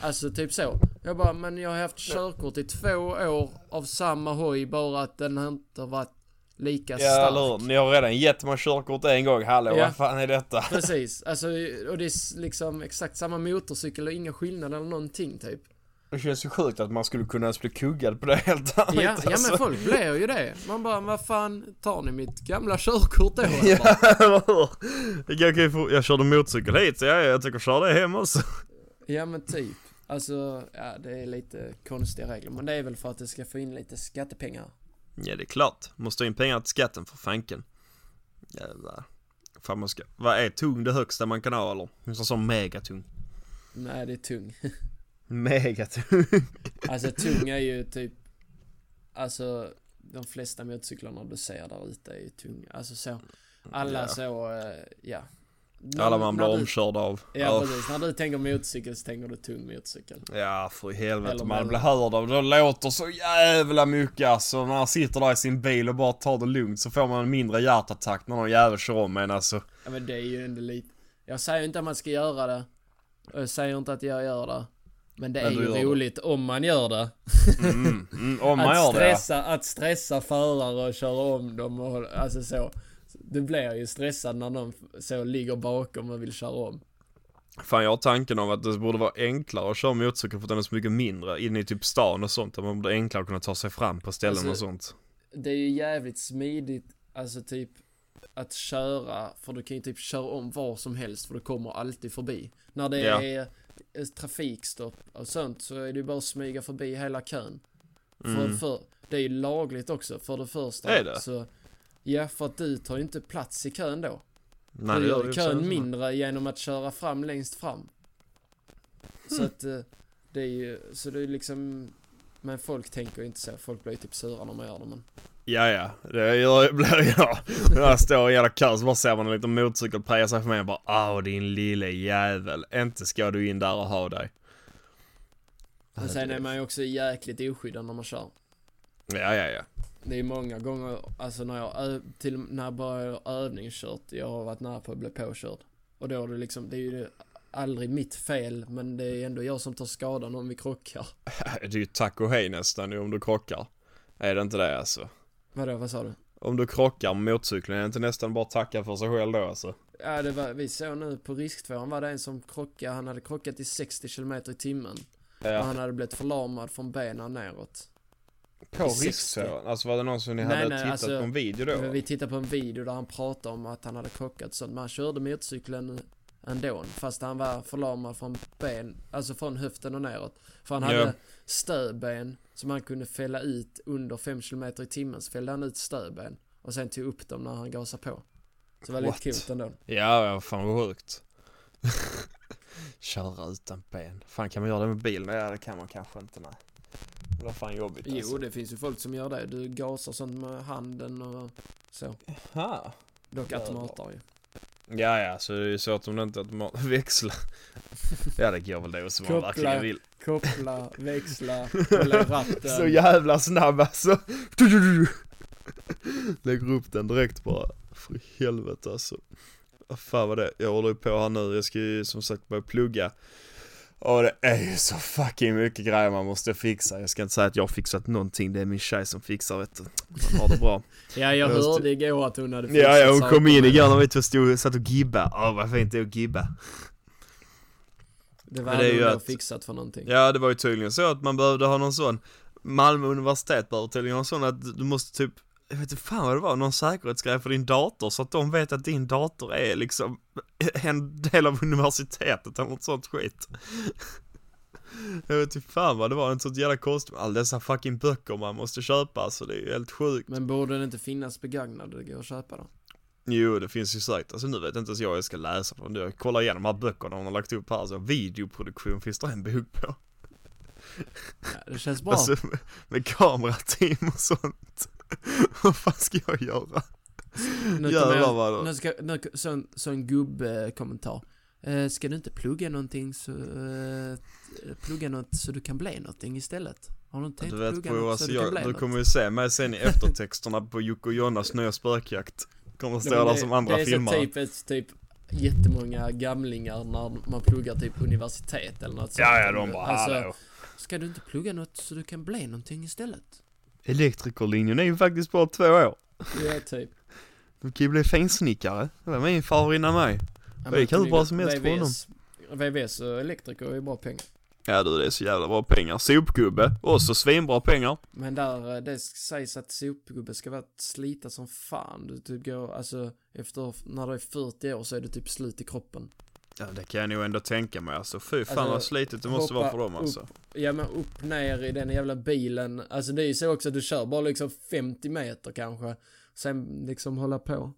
Alltså typ så. Jag bara, men jag har haft körkort i två år av samma hoj, bara att den har inte varit lika Ja, stark. eller hur? Ni har redan gett mig körkort en gång, hallå Ja. vad fan är detta? Precis, alltså och det är liksom exakt samma motorcykel och inga skillnader eller någonting typ. Det känns ju sjukt att man skulle kunna ens bli kuggad på det helt ärligt Ja, ja alltså. men folk blir ju det. Man bara, vad fan, tar ni mitt gamla körkort då? Ja? Jag, kan ju få, jag körde motorcykel hit, så ja, jag tycker köra det hem också. Ja men typ. Alltså, ja det är lite konstiga regler. Men det är väl för att det ska få in lite skattepengar. Ja, det är klart. Måste in pengar till skatten för fanken. Jävlar. Fan man ska, vad är tung det högsta man kan ha eller? Det sån megatung? Nej, det är tung. Megatung? Alltså tung är ju typ, alltså de flesta motorcyklarna du ser där ute är ju tunga. Alltså så, alla Ja. så, eh, ja. Alla man blir När du- omkörd av. Ja precis, när du tänker motorcykel så tänker du tung motorcykel. Ja för i helvete, Eller man blir hörd av det låter så jävla mycket alltså. När man sitter där i sin bil och bara tar det lugnt så får man en mindre hjärtattack när någon jävel kör om en alltså. Ja men det är ju ändå lite, jag säger inte att man ska göra det. Och Jag säger inte att jag gör det. Men det Men är ju gör det. roligt om man gör det. Mm, mm, om man att gör det stressa, att stressa förare och köra om dem och alltså så. Du blir ju stressad när någon så ligger bakom och vill köra om. Fan jag har tanken om att det borde vara enklare att köra motorcykel för att den är så mycket mindre. Inne i typ stan och sånt. Där man borde enklare kunna ta sig fram på ställen Alltså, och sånt. Det är ju jävligt smidigt, alltså typ att köra, för du kan ju typ köra om var som helst för du kommer alltid förbi. När det Ja. är trafikstopp och sånt så är det ju bara att smyga förbi hela kön. För, Mm. för, det är ju lagligt också för det första. Är det? Så, ja, för att du tar ju inte plats i kön då. Nej, du gör det kön mindre genom att köra fram längst fram. Så Hmm. att eh, det är ju, så det är liksom Men folk tänker ju inte så, folk blir ju typ sura när man gör det men Ja, ja. Det gör, blir jag. När jag står i jävla kö så bara ser man en liten motorcykel preja sig för mig och bara Åh din lille jävel. Inte ska du in där och ha dig. Men sen är man ju också jäkligt oskyddad när man kör. Ja, ja, ja. Det är många gånger, alltså när jag, till, när jag började övningskört, jag har varit nära på att bli påkörd. Och då är det liksom, det är ju aldrig mitt fel, men det är ändå jag som tar skadan om vi krockar. Det är ju tack och hej nästan om du krockar. Är det inte det alltså? Vadå, vad sa du? Om du krockar med motorcykeln, är det inte nästan bara tacka för sig själv då alltså? Ja, det var, vi såg nu på risktvåan var det en som krockade, han hade krockat i 60 km i timmen. Och Ja. han hade blivit förlamad från benen neråt. På i 60. risktvåan? Alltså var det någon som ni Nej, hade nej, tittat alltså, på en video då? Vi tittade på en video där han pratade om att han hade krockat sånt, men han körde motorcykeln ändå, fast han var förlamad från ben, alltså från höften och neråt. För han hade Ja. stödben som han kunde fälla ut under 5 km i timmen, så fällde han ut stödben och sen tog upp dem när han gasade på. Så det var What? lite coolt ändå. Ja, ja, fan vad sjukt. Köra utan ben. Fan kan man göra det med bilen? Ja det kan man kanske inte nej. Det var fan jobbigt alltså. Jo, det finns ju folk som gör det. Du gasar sånt med handen och så. Ha. Dock Jävlar. automater ju. Ja, ja, så det är ju så att om det inte man växlar. ja, det går väl det som man verkligen vill. Koppla, växla, hålla ratten. Så jävla snabb alltså. Lägger upp den direkt bara. För helvete alltså. Vad fan var det? Jag håller ju på här nu. Jag ska ju som sagt börja plugga. Och det är ju så fucking mycket grejer man måste fixa. Jag ska inte säga att jag har fixat någonting. Det är min tjej som fixar vet du. Hon har det bra. Ja, jag hörde igår att hon hade fixat ja, ja, hon kom in igår när vi två stod och satt och gibba. Åh, vad fint det är att gibba. Det var det hon att- fixat för någonting. Ja, det var ju tydligen så att man behövde ha någon sån Malmö universitet behöver tydligen ha en sån att du måste typ jag vet inte fan vad det var, någon säkerhetsgrej för din dator så att de vet att din dator är liksom en del av universitetet eller något sånt skit. Jag vet inte fan vad det var, en sånt jävla kostym, all dessa fucking böcker man måste köpa så det är ju helt sjukt. Men borde det inte finnas begagnade det går att köpa då? Jo, det finns ju säkert, alltså nu vet inte ens jag jag ska läsa från det. Jag kollar igenom de här böckerna hon har lagt upp här, så videoproduktion finns det en bok på. Ja, det känns bra. Alltså med, med kamerateam och sånt. Vad fan ska jag göra? nu jävlar vad jag, nu ska, nu, sån, sån gubbkommentar. Eh, ska du inte plugga någonting så, eh, plugga något så du kan bli någonting istället? Har du inte tänkt Du vet plugga något alltså så du kan jag, bli du kommer ju se mig sen i eftertexterna på Jocke och Jonas nya spökjakt. Kommer Ja, stå där det- som andra Det är så filmare. typiskt typ jättemånga gamlingar när man pluggar typ universitet eller något Ja, sånt. ja, de bara alltså, hallå. Ska du inte plugga något så du kan bli någonting istället? Elektrikerlinjen är ju faktiskt bara två år. Ja, typ. Du kan ju bli finsnickare. Det var min far innan mig. Ja, Det gick hur bra som helst för VVS, VVS och elektriker är ju bra pengar. Ja du, det är så jävla bra pengar. Sopgubbe, också svinbra pengar. Men där, eh, det sägs att sopgubbe ska vara slita som fan. Du typ går, alltså efter, när du är 40 år så är du typ slut i kroppen. Ja det kan jag nog ändå tänka mig alltså. Fy fan Alltså, vad slitigt det måste vara för dem upp. alltså. Ja men upp ner i den jävla bilen. Alltså det är ju så också att du kör bara liksom 50 meter kanske. Sen liksom hålla på.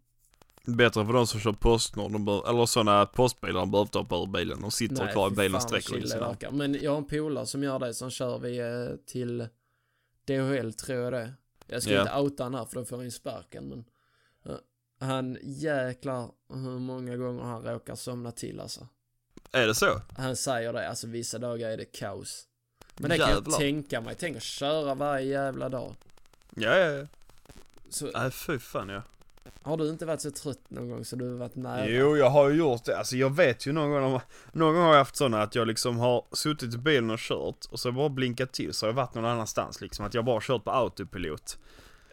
Bättre för de som kör Postnord, de bör, eller sådana postbilar, de behöver inte hoppa ur bilen. De sitter Nej, kvar i bilen och sträcker sina verkar. Men jag har en polare som gör det, som kör vi eh, till DHL tror jag det Jag ska Ja. inte outa han här för då får han ju sparken men Han jäklar hur många gånger han råkar somna till alltså. Är det så? Han säger det, alltså vissa dagar är det kaos. Men det kan jag Jävlar. tänka mig, tänk att köra varje jävla dag. Ja, ja, ja. Så Nej, fy fan ja. har du inte varit så trött någon gång så du har varit nära? Jo, jag har ju gjort det. Alltså jag vet ju någon gång, någon gång har jag haft sådana att jag liksom har suttit i bilen och kört och så bara blinkat till så har jag varit någon annanstans liksom. Att jag bara kört på autopilot.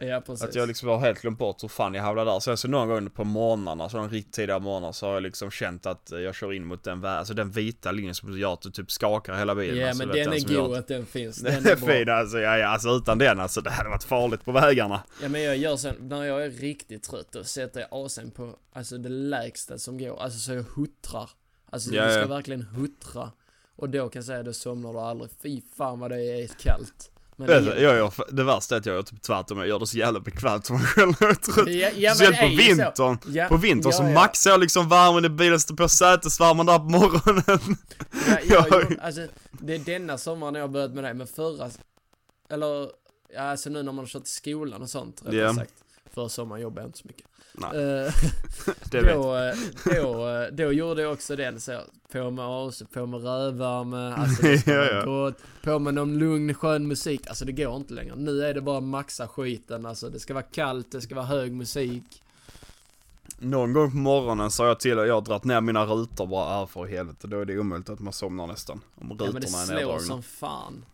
Ja precis. Att jag liksom har helt glömt bort hur fan jag havlade där. Sen så någon gång på morgnarna, så de riktigt tidiga morgnar så har jag liksom känt att jag kör in mot den, alltså den vita linjen som gör att du typ skakar hela bilen. Ja alltså, men den är god att- den finns. Den är är fin alltså, ja, ja, alltså utan den alltså, det hade varit farligt på vägarna. Ja men jag gör sen, när jag är riktigt trött då sätter jag AC'n på, alltså det lägsta som går, alltså så jag huttrar. Alltså Ja, du ska ja. verkligen huttra. Och då kan jag säga, då somnar du aldrig. Fy fan vad det är kallt. Men Det, det, jag gör, det värsta är att jag gör typ tvärtom, jag gör det så jävla bekvämt för mig själv jag är trött. ja, ja, Speciellt på vintern. Ja, På vintern så ja, ja. maxar jag liksom värmen i bilen, står på sätesvärmen där på morgonen. Ja, Jag jag, ju- gjorde- alltså, det är denna sommaren jag har börjat med det, men förra, eller, ja, alltså nu när man har kört i skolan och sånt, rättare Ja. sagt. Förra sommaren jobbade jag inte så mycket. Nej, Eh, det då, eh, då, eh, då gjorde jag också den så, på med AC, på med rövvärme, alltså Ja, ja. på med någon lugn skön musik, alltså det går inte längre. Nu är det bara maxa skiten, alltså det ska vara kallt, det ska vara hög musik. Någon gång på morgonen sa jag till jag har dragit ner mina rutor bara, äh, för helvete, då är det omöjligt att man somnar nästan. Om Ja men det rutorna är slår neddragna. som fan.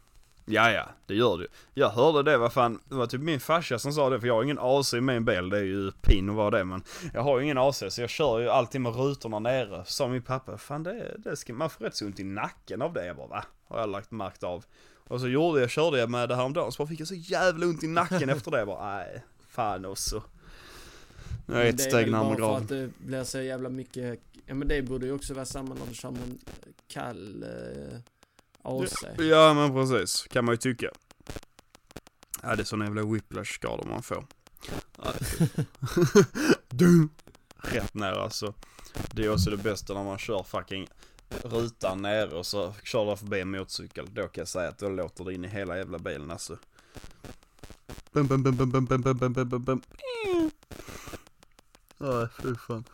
Ja, ja, det gör det Jag hörde det, vad fan, det var typ min farsa som sa det, för jag har ingen AC i min bil, det är ju pin att vara det, men jag har ju ingen AC, så jag kör ju alltid med rutorna nere. Sa min pappa, fan det, det ska, man får rätt så ont i nacken av det. Jag bara, va? Har jag lagt märkt av. Och så gjorde jag, körde jag med det häromdagen, så bara fick jag så jävla ont i nacken efter det. Jag bara, nej, fan också. Nu är jag ett det är steg väl bara närmare för graven. att det blir så jävla mycket, ja men det borde ju också vara samma när du kör med en kall eh, AC. Ja men precis, kan man ju tycka. Ja det är såna jävla whiplash-skador man får. Du. Rätt ner alltså. Det är också det bästa när man kör fucking rutan nere och så kör du förbi en motorcykel. Då kan jag säga att då låter det in i hela jävla bilen alltså. Bum, bum, bum, bum, bum, bum, bum, bum, bum, bum. Ja, fy fan.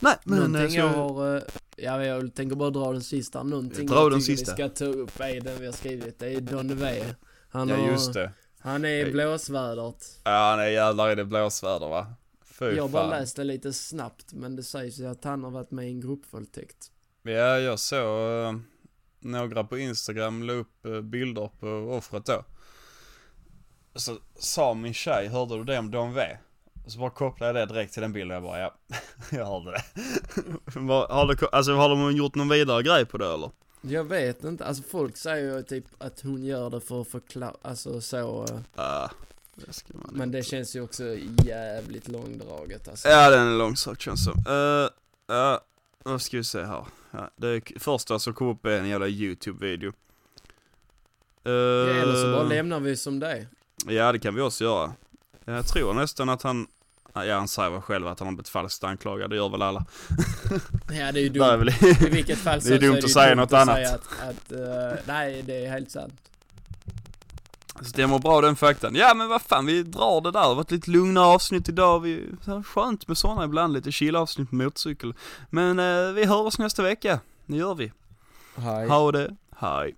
Nej men... Någonting eh, jag har, ja jag tänker bara dra den sista, någonting Dra jag den sista. vi ska ta upp är den vi har skrivit, det är Don V. Han, Ja har, just det. han är i blåsvädret. Ja nej jävlar är det blåsväder va? Fy Jag har bara läst det lite snabbt, men det sägs ju att han har varit med i en gruppvåldtäkt. Ja, jag såg eh, några på Instagram la upp eh, bilder på offret då. Så sa min tjej, hörde du det om Don V? Och så bara kopplade jag det direkt till den bilden, jag bara ja, jag hörde det. Har, det alltså, har de gjort någon vidare grej på det eller? Jag vet inte, alltså folk säger ju typ att hon gör det för att förklara, alltså så. eh, Ja, det Men det inte. känns ju också jävligt långdraget alltså. Ja, den är långsökt känns som. Uh, ja, vad ska vi se här. Ja, det första som kom upp är en jävla YouTube-video. Uh, Ja, eller så bara lämnar vi som det. Ja, det kan vi också göra. Jag tror nästan att han, ja han säger väl själv att han har blivit falskt anklagad, det gör väl alla. Ja det är ju är dumt. väl I vilket fall så Det är dumt så att ju säga dumt något att annat. Säga att, att eh, nej det är helt sant. Stämmer bra den faktan. Ja men vad fan, vi drar det där. Det har varit lite lugnare avsnitt idag. Vi, skönt med sådana ibland, lite chill avsnitt på motorcykel. Men eh, vi hörs nästa vecka. Det gör vi. Hej. Ha det, hej.